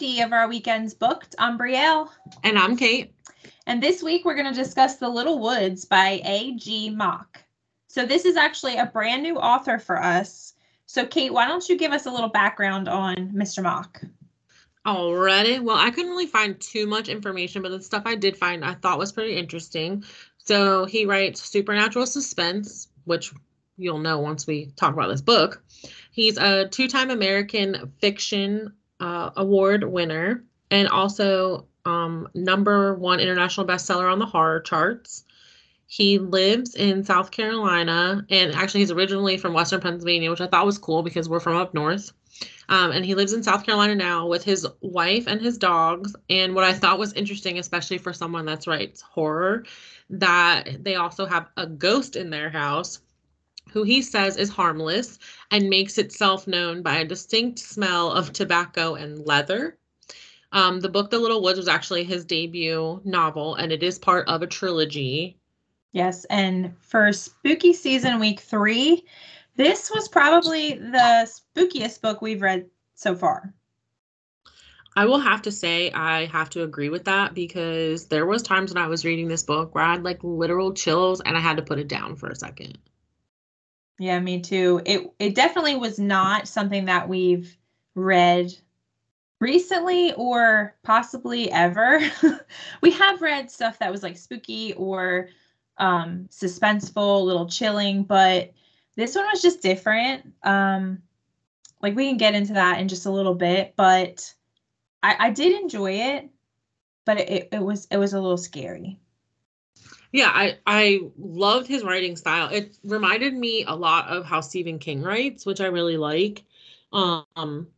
welcome to episode 50 of our Weekends Booked. I'm Brielle. And I'm Kate. And this week we're going to discuss The Little Woods by A.G. Mock. So, this is actually a brand new author for us. So, Kate, why don't you give us a little background on Mr. Mock? Alrighty. Well, I couldn't really find too much information, but the stuff I did find I thought was pretty interesting. So, he writes supernatural suspense, which you'll know once we talk about this book. He's a two time American Fiction uh, Award winner and also um, number one international bestseller on the horror charts. He lives in South Carolina, and actually, he's originally from Western Pennsylvania, which I thought was cool because we're from up north. Um, and he lives in South Carolina now with his wife and his dogs. And what I thought was interesting, especially for someone that's writes horror, that they also have a ghost in their house who he says is harmless and makes itself known by a distinct smell of tobacco and leather. Um, the book The Little Woods was actually his debut novel, and it is part of a trilogy. Yes, and for spooky season week three, this was probably the spookiest book we've read so far. I will have to say I have to agree with that because there was times when I was reading this book where I had like literal chills and I had to put it down for a second. Yeah, me too. It it definitely was not something that we've read recently or possibly ever. we have read stuff that was like spooky or um suspenseful, a little chilling, but this one was just different. Um like we can get into that in just a little bit, but I, I did enjoy it, but it, it was it was a little scary yeah i i loved his writing style. It reminded me a lot of how stephen king writes which i really like. Um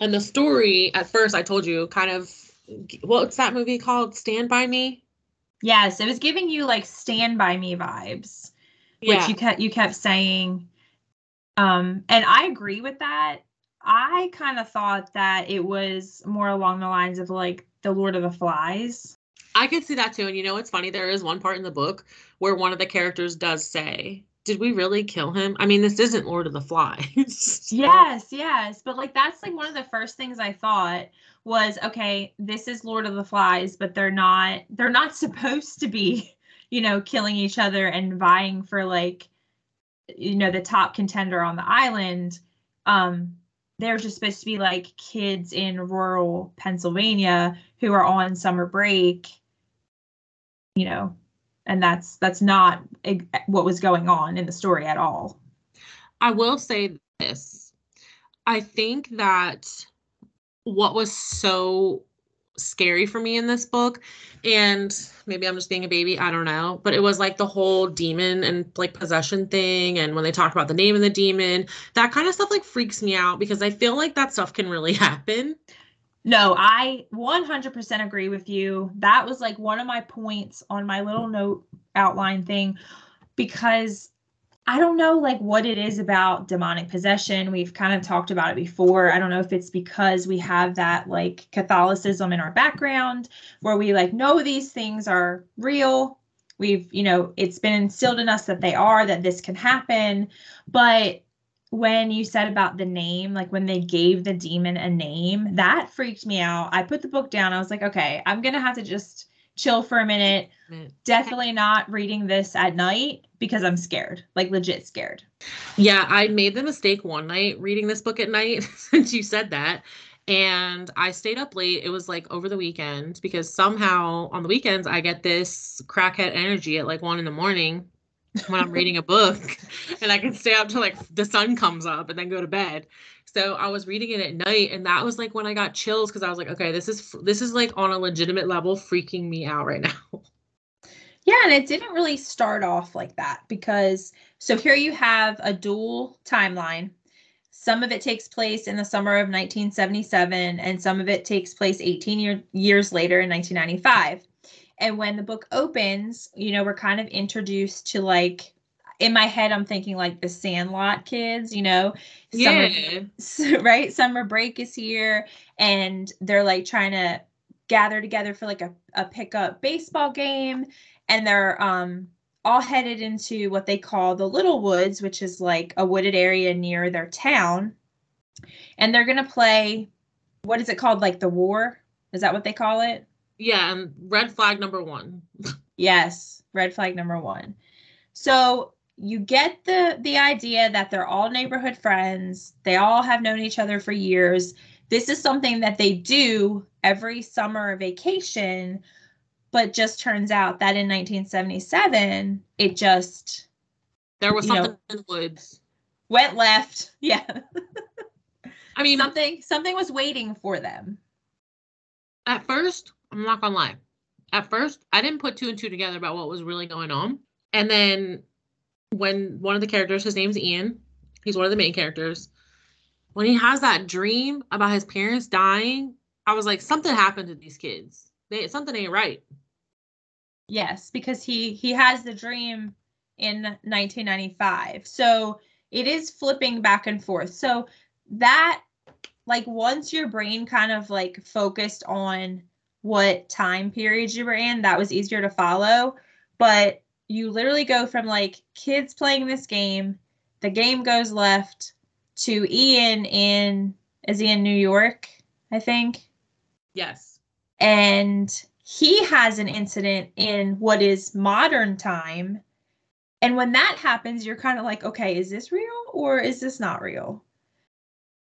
and the story at first i told you kind of what's that movie called? Stand by me? Yes it was giving you like stand by me vibes yeah. which you kept you kept saying. Um and i agree with that. I kind of thought that it was more along the lines of like the lord of the flies I could see that too. And you know what's funny? There is one part in the book where one of the characters does say, Did we really kill him? I mean, this isn't Lord of the Flies. yes, yes. But like that's like one of the first things I thought was, okay, this is Lord of the Flies, but they're not they're not supposed to be, you know, killing each other and vying for like you know the top contender on the island. Um, they're just supposed to be like kids in rural Pennsylvania who are on summer break you know and that's that's not what was going on in the story at all. I will say this. I think that what was so scary for me in this book and maybe i'm just being a baby i don't know but it was like the whole demon and like possession thing and when they talked about the name of the demon that kind of stuff like freaks me out because i feel like that stuff can really happen no, I 100% agree with you. That was like one of my points on my little note outline thing because I don't know like what it is about demonic possession. We've kind of talked about it before. I don't know if it's because we have that like Catholicism in our background where we like know these things are real. We've, you know, it's been instilled in us that they are, that this can happen. But when you said about the name, like when they gave the demon a name, that freaked me out. I put the book down. I was like, okay, I'm going to have to just chill for a minute. Definitely not reading this at night because I'm scared, like legit scared. Yeah, I made the mistake one night reading this book at night since you said that. And I stayed up late. It was like over the weekend because somehow on the weekends I get this crackhead energy at like one in the morning when I'm reading a book and I can stay up till like the sun comes up and then go to bed. So I was reading it at night and that was like when I got chills because I was like, okay, this is this is like on a legitimate level freaking me out right now. Yeah, and it didn't really start off like that because so here you have a dual timeline. Some of it takes place in the summer of 1977 and some of it takes place 18 year, years later in 1995. And when the book opens, you know, we're kind of introduced to like in my head, I'm thinking like the Sandlot kids, you know, yeah. summer, right? Summer break is here, and they're like trying to gather together for like a, a pickup baseball game, and they're um all headed into what they call the Little Woods, which is like a wooded area near their town, and they're gonna play what is it called? Like the war? Is that what they call it? Yeah, and red flag number one. Yes, red flag number one. So you get the the idea that they're all neighborhood friends. They all have known each other for years. This is something that they do every summer vacation, but just turns out that in 1977 it just There was You know- something in the woods. went left. Yeah. I mean, something something was waiting for them. at first, I'm not gonna lie. At first, I didn't put two and two together about what was really going on. And then when one of the characters, his name's Ian, he's one of the main characters. When he has that dream about his parents dying, I was like, something happened to these kids. They something ain't right. Yes, because he he has the dream in 1995. So it is flipping back and forth. So that like once your brain kind of like focused on what time periods you were in, that was easier to follow. But you literally go from like kids playing this game, the game goes left to Ian in is he in New York, I think Yes. and he has an incident in what is modern time. And when that happens, you're kind of like, okay, is this real or is this not real?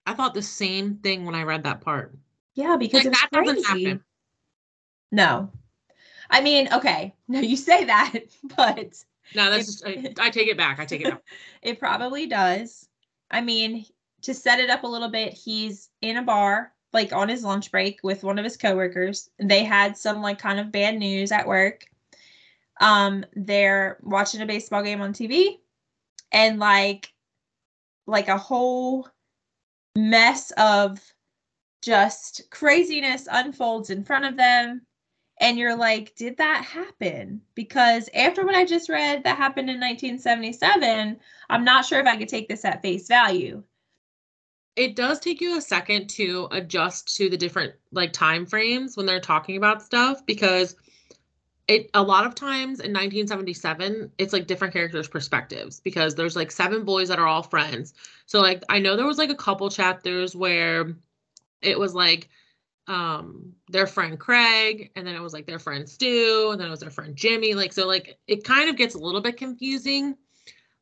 I thought the same thing when I read that part. Yeah, because Like, that doesn't happen. No. I mean, okay, no, you say that, but No, that's If- just, I, I take it back. I take it back. it probably does. I mean, to set it up a little bit, he's in a bar, like on his lunch break with one of his coworkers. They had some like kind of bad news at work. Um, they're watching a baseball game on TV, and like, like a whole mess of just craziness unfolds in front of them and you're like, did that happen? Because after what I just read that happened in 1977, I'm not sure if I could take this at face value. it does take you a second to adjust to the different like time frames when they're talking about stuff because it a lot of times in 1977 it's like different characters perspectives because there's like seven boys that are all friends so like i know there was like a couple chapters where it was like um their friend craig and then it was like their friend stu and then it was their friend jimmy like so like it kind of gets a little bit confusing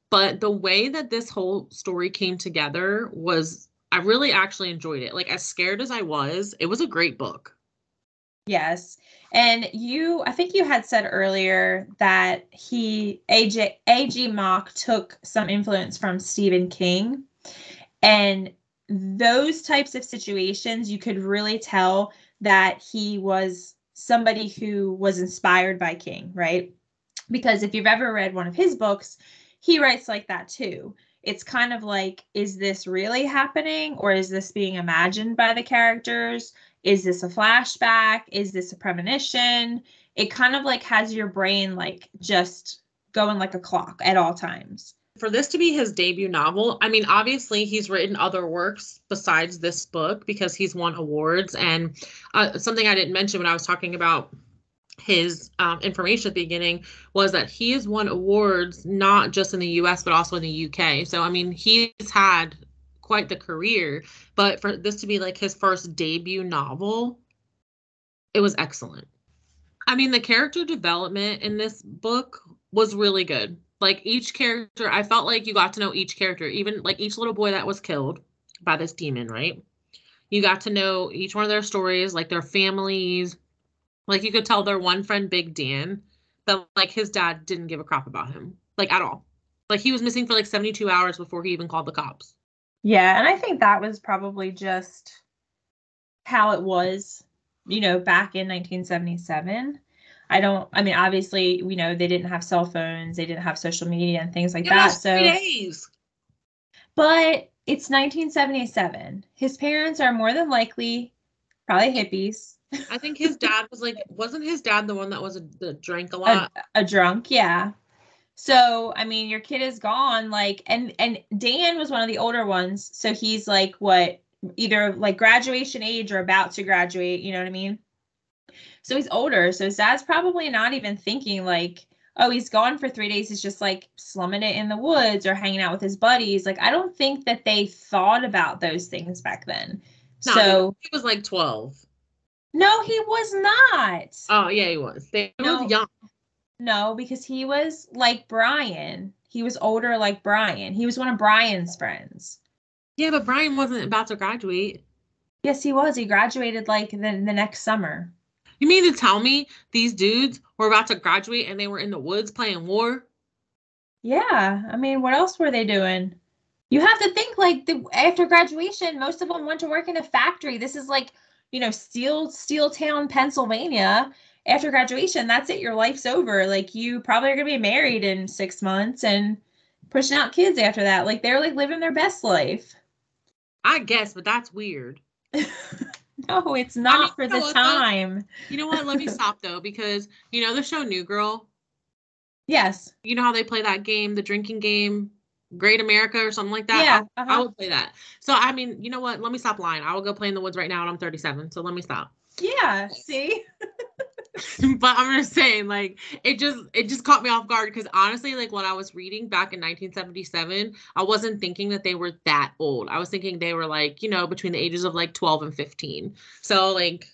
but the way that this whole story came together was I really actually enjoyed it. Like as scared as I was, it was a great book. Yes. And you, I think you had said earlier that he, AJ, A.G. Mock took some influence from Stephen King. And those types of situations, you could really tell that he was somebody who was inspired by King, right? Because if you've ever read one of his books, he writes like that too. It's kind of like, is this really happening or is this being imagined by the characters? Is this a flashback? Is this a premonition? It kind of like has your brain like just going like a clock at all times. For this to be his debut novel, I mean, obviously he's written other works besides this book because he's won awards. And uh, something I didn't mention when I was talking about his um, information at the beginning was that he has won awards not just in the US but also in the UK. So I mean, he's had quite the career, but for this to be like his first debut novel, it was excellent. I mean, the character development in this book was really good. Like each character, I felt like you got to know each character, even like each little boy that was killed by this demon, right? You got to know each one of their stories, like their families. Like you could tell their one friend, Big Dan, that like his dad didn't give a crap about him, like at all. Like he was missing for like 72 hours before he even called the cops. Yeah, and I think that was probably just how it was, you know, back in 1977. I don't I mean obviously, we know they didn't have cell phones, they didn't have social media and things like Yeah, that. So days. but it's 1977. His parents are more than likely probably hippies, I think his dad was like, wasn't his dad the one that was a, that drank a lot? a, a drunk, yeah. So, I mean, your kid is gone like and and Dan was one of the older ones, so he's like what either like graduation age or about to graduate, you know what I mean? So he's older, so his dad's probably not even thinking like, oh, he's gone for 3 days, he's just like slumming it in the woods or hanging out with his buddies. Like I don't think that they thought about those things back then. No, so he was like 12. no, he was not. Oh, yeah, he was. They No. was young. no, because he was like Brian. He was older like Brian. He was one of Brian's friends. Yeah, but Brian wasn't about to graduate. Yes, he was. He graduated like the, the next summer. You mean to tell me these dudes were about to graduate and they were in the woods playing war? Yeah, I mean, what else were they doing? You have to think like the, after graduation, most of them went to work in a factory. This is like, you know, Steel Steel Town, Pennsylvania. After graduation, that's it. Your life's over. Like you probably are gonna be married in six months and pushing out kids after that. Like they're like living their best life. I guess, but that's weird. No, it's not Oh, for you the time. You know what? Let me stop though, because you know the show New Girl. Yes. You know how they play that game, the drinking game, Great America or something like that. Yeah. I uh-huh. would play that. So I mean, you know what? Let me stop lying. I will go play in the woods right now, and I'm 37. So let me stop. Yeah. See? but I'm just saying, like, it just it just caught me off guard because honestly, like when I was reading back in 1977, I wasn't thinking that they were that old. I was thinking they were like, you know, between the ages of like 12 and 15. So like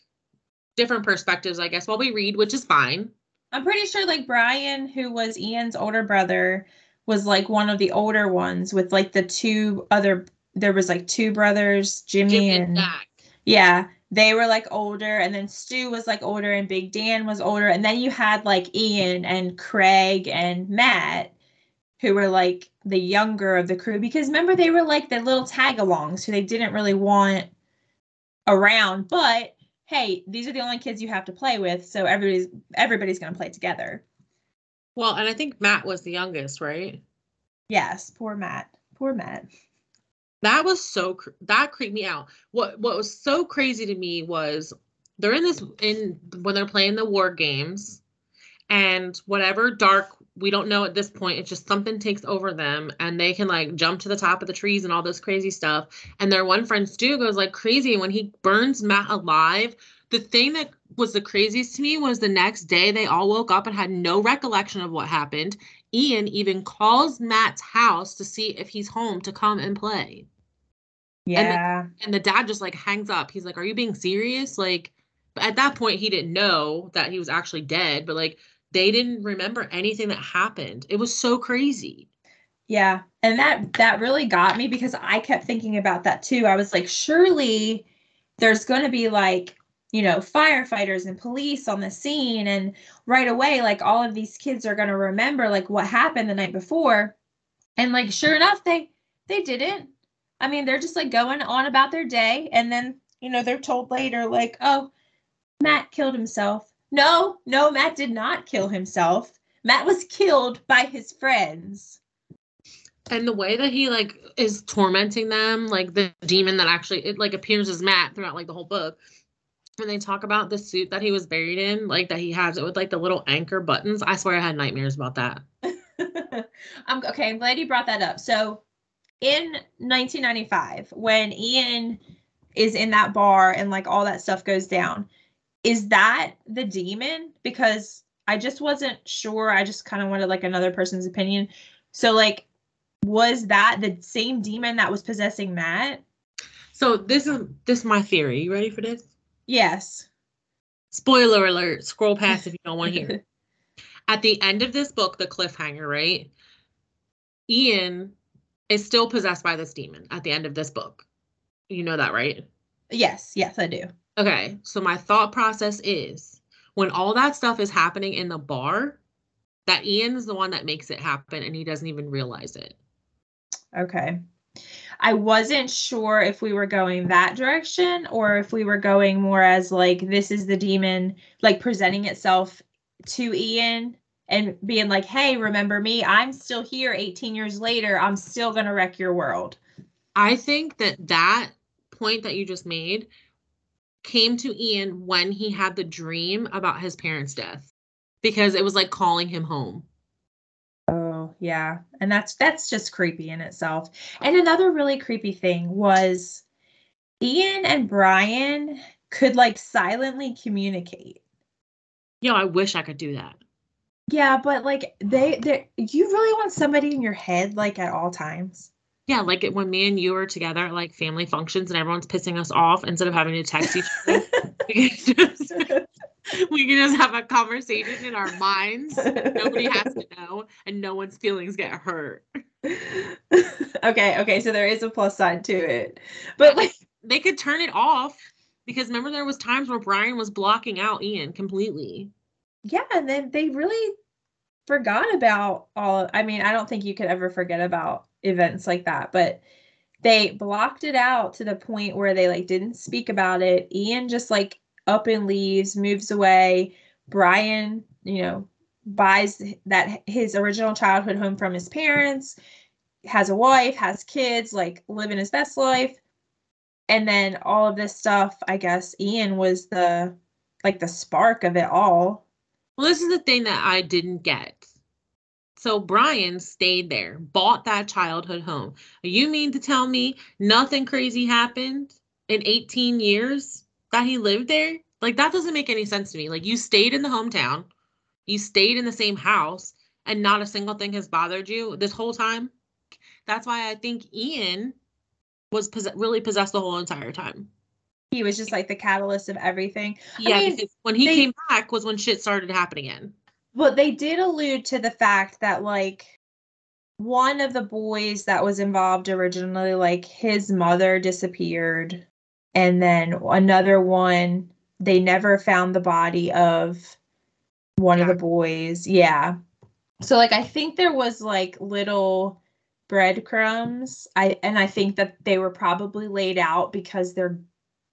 different perspectives, I guess, while we read, which is fine. I'm pretty sure like Brian, who was Ian's older brother, was like one of the older ones with like the two other there was like two brothers, Jimmy, Jimmy and and Jack. yeah, they were like older, and then Stu was like older, and Big Dan was older, and then you had like Ian and Craig and Matt, who were like the younger of the crew because remember they were like the little tag-alongs who they didn't really want around, but hey, these are the only kids you have to play with, so everybody's everybody's gonna play together. Well, and I think Matt was the youngest, right? Yes, poor Matt. Poor Matt. That was so that creeped me out. What what was so crazy to me was they're in this in when they're playing the war games and whatever dark we don't know at this point it's just something takes over them and they can like jump to the top of the trees and all this crazy stuff. And their one friend Stu goes like crazy. When he burns Matt alive the thing that was the craziest to me was the next day they all woke up and had no recollection of what happened Ian even calls Matt's house to see if he's home to come and play Yeah. and the dad just like hangs up. He's like, "Are you being serious?" Like, but at that point, he didn't know that he was actually dead. But like, they didn't remember anything that happened. It was so crazy. Yeah. And that that really got me because I kept thinking about that too. I was like, surely there's going to be like, you know, firefighters and police on the scene and right away like all of these kids are going to remember like what happened the night before. And like sure enough they they didn't. I mean, they're just like going on about their day and then, you know, they're told later like, "Oh, Matt killed himself." No, no, Matt did not kill himself. Matt was killed by his friends. And the way that he like is tormenting them, like the demon that actually it like appears as Matt throughout like the whole book. When they talk about the suit that he was buried in, like that he has it with like the little anchor buttons, I swear I had nightmares about that. I'm okay. I'm glad you brought that up. So, in 1995, when Ian is in that bar and like all that stuff goes down, is that the demon? Because I just wasn't sure. I just kind of wanted like another person's opinion. So, like, was that the same demon that was possessing Matt? So this is this is my theory. You ready for this? Yes. Spoiler alert. Scroll past if you don't want to hear. At the end of this book, the cliffhanger, right? Ian is still possessed by this demon at the end of this book. You know that, right? yes. Yes, I do. Okay. So my thought process is when all that stuff is happening in the bar, that Ian's the one that makes it happen and he doesn't even realize it. Okay. I wasn't sure if we were going that direction or if we were going more as like this is the demon like presenting itself to Ian and being like, "Hey, remember me? I'm still here 18 years later. I'm still going to wreck your world." I think that that point that you just made came to Ian when he had the dream about his parents' death because it was like calling him home. Yeah. And that's that's just creepy in itself. And another really creepy thing was Ian and Brian could like silently communicate. You know, I wish I could do that. Yeah, but like they they you really want somebody in your head like at all times. Yeah, like it- when me and you are together at like family functions and everyone's pissing us off, instead of having to text each other, we can just we can just have a conversation in our minds. Nobody has to know, and no one's feelings get hurt. okay, okay, so there is a plus side to it. But like They could turn it off because remember there was times where Brian was blocking out Ian completely. yeah, and then they really forgot about all I mean, I don't think you could ever forget about events like that, but they blocked it out to the point where they like didn't speak about it. Ian just like up and leaves, moves away. Brian, you know, buys that his original childhood home from his parents, has a wife, has kids, like living his best life. And then all of this stuff, I guess Ian was the like the spark of it all. Well, this is the thing that I didn't get. So Brian stayed there, bought that childhood home. You mean to tell me nothing crazy happened in 18 years that he lived there? Like that doesn't make any sense to me. Like you stayed in the hometown, you stayed in the same house, and not a single thing has bothered you this whole time. That's why I think Ian was possess- really possessed the whole entire time. He was just like the catalyst of everything. Yeah, mean, because when he they- came back was when shit started happening again. Well, they did allude to the fact that like one of the boys that was involved originally, like his mother disappeared, and then another one, they never found the body of one of the boys. Yeah. So like I think there was like little breadcrumbs. I and I think that they were probably laid out because they're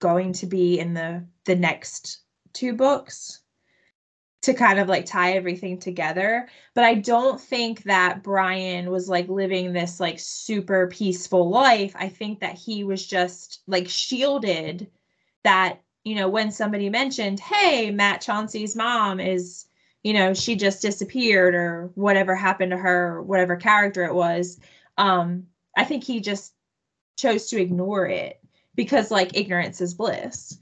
going to be in the the next two books to kind of like tie everything together. But I don't think that Brian was like living this like super peaceful life. I think that he was just like shielded that, you know, when somebody mentioned, hey, Matt Chauncey's mom is, you know, she just disappeared or whatever happened to her, whatever character it was. Um, I think he just chose to ignore it because like ignorance is bliss.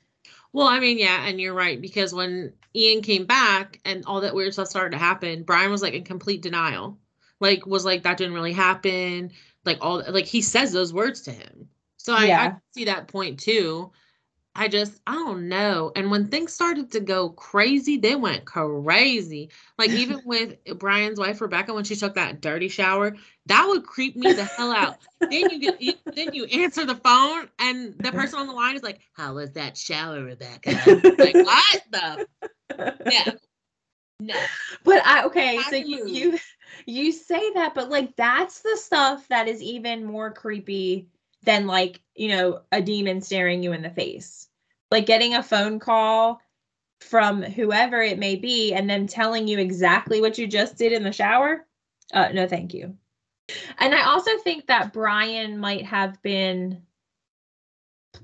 Well, I mean, yeah, and you're right because when Ian came back and all that weird stuff started to happen, Brian was like in complete denial. Like was like that didn't really happen. Like all like he says those words to him. So I, I see that point too. I just I don't know. And when things started to go crazy, they went crazy. Like even with Brian's wife Rebecca when she took that dirty shower, that would creep me the hell out. then you get you- then you answer the phone and the person on the line is like, "How was that shower, Rebecca?" like what the no no. But I okay, Had so you you you say that, but like that's the stuff that is even more creepy than like, you know, a demon staring you in the face. Like getting a phone call from whoever it may be and then telling you exactly what you just did in the shower. Uh no, thank you. And I also think that Brian might have been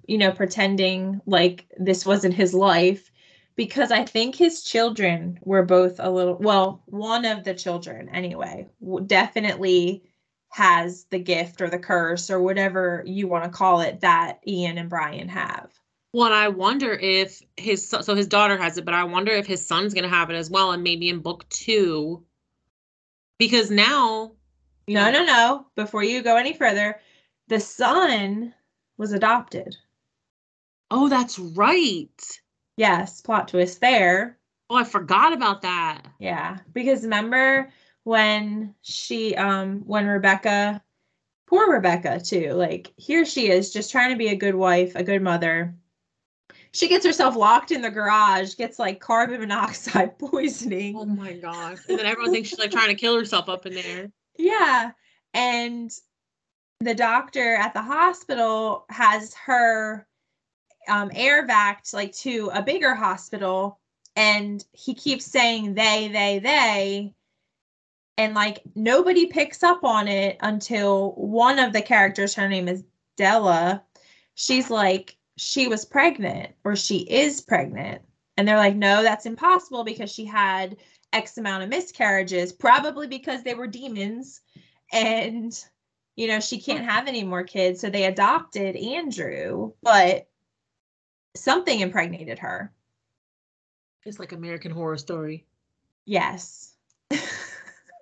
you know, pretending like this wasn't his life because I think his children were both a little well, one of the children anyway, definitely has the gift or the curse or whatever you want to call it that Ian and Brian have. Well, and I wonder if his so so his daughter has it, but I wonder if his son's gonna have it as well, and maybe in book two, because now No, no, no. Before you go any further, the son was adopted. oh, that's right. Yes, plot twist there. Oh, I forgot about that. Yeah, because remember when she um when Rebecca poor Rebecca too, like here she is just trying to be a good wife, a good mother. She gets herself locked in the garage, gets like carbon monoxide poisoning. Oh my gosh. And then everyone thinks she's like trying to kill herself up in there. Yeah. And the doctor at the hospital has her um, air vac like to a bigger hospital. And he keeps saying they, they, they. And like nobody picks up on it until one of the characters, her name is Della, she's like, she was pregnant or she is pregnant. And they're like, no, that's impossible because she had X amount of miscarriages, probably because they were demons and you know she can't have any more kids so they adopted andrew but something impregnated her It's like American Horror Story. yes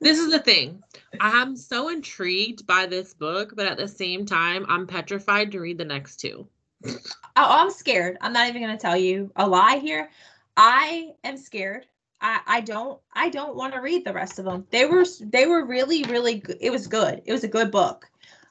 this is the thing. I'm so intrigued by this book, but at the same time, I'm petrified to read the next two. Oh, I'm scared. I'm not even going to tell you a lie here. I am scared. I, I don't I don't want to read the rest of them. They were they were really really good. It was good. It was a good book.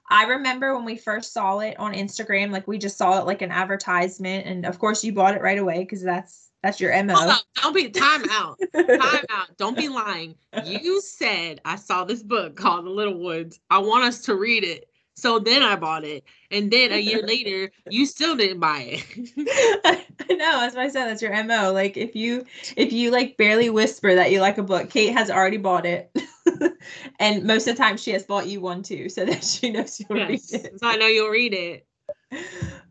I remember when we first saw it on Instagram, like we just saw it like an advertisement, and of course you bought it right away because that's that's your mo. Hold on, don't be time out. time out. Don't be lying. You said I saw this book called The Little Woods. I want us to read it. So then I bought it. And then a year later, you still didn't buy it. I know, that's why I said that's your MO. Like if you if you like barely whisper that you like a book, Kate has already bought it. and most of the time she has bought you one too, so that she knows you'll yes. read it. So I know you'll read it.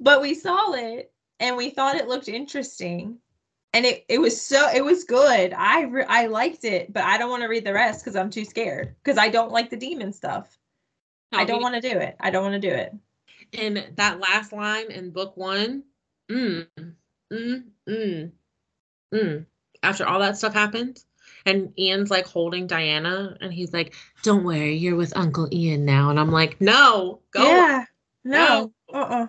But we saw it and we thought it looked interesting. And it, it was so it was good. I re- I liked it, but I don't want to read the rest because I'm too scared because I don't like the demon stuff. I don't want to do it. I don't want to do it. And that last line in book one, mm, mm, mm, mm. After all that stuff happened, and Ian's like holding Diana, and he's like, "Don't worry, you're with Uncle Ian now." And I'm like, "No, go." Yeah, no, no. uh-uh.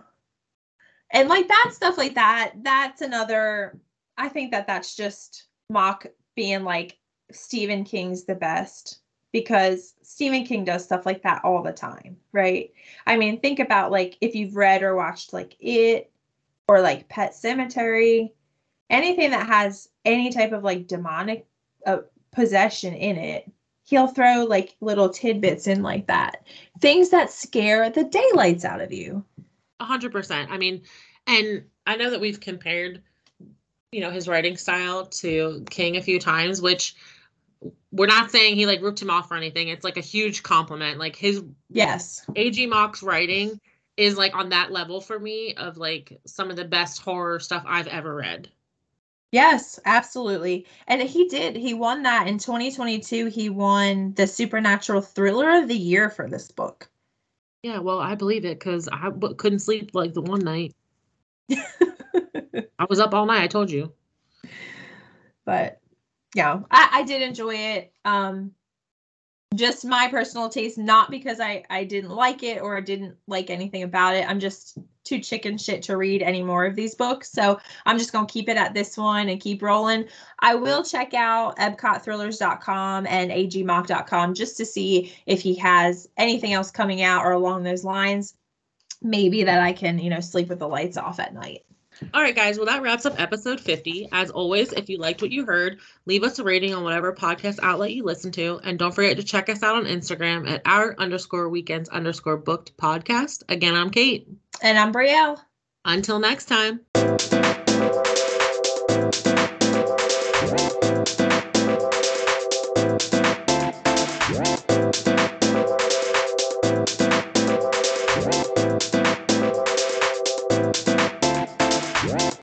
And like that stuff, like that, that's another. I think that that's just mock being like Stephen King's the best because Stephen King does stuff like that all the time, right? I mean, think about like if you've read or watched like It or like Pet Sematary, anything that has any type of like demonic uh, possession in it, he'll throw like little tidbits in like that. Things that scare the daylights out of you. A hundred percent. I mean, and I know that we've compared, you know, his writing style to King a few times, which we're not saying he like ripped him off or anything. It's like a huge compliment. Like his yes, A.G. Mock's writing is like on that level for me of like some of the best horror stuff I've ever read. Yes, absolutely. And he did. He won that in 2022. He won the Supernatural Thriller of the Year for this book. Yeah, well, I believe it because I w- couldn't sleep like the one night. I was up all night. I told you. But yeah, I, I did enjoy it. Um, just my personal taste, not because I I didn't like it or I didn't like anything about it. I'm just too chicken shit to read any more of these books, so I'm just gonna keep it at this one and keep rolling. I will check out EbcottThrillers.com and agmock.com just to see if he has anything else coming out or along those lines. Maybe that I can you know sleep with the lights off at night. All right, guys. Well, that wraps up episode 50. As always, if you liked what you heard, leave us a rating on whatever podcast outlet you listen to. And don't forget to check us out on Instagram at our underscore weekends underscore booked podcast. Again, I'm Kate. And I'm Brielle. Until next time.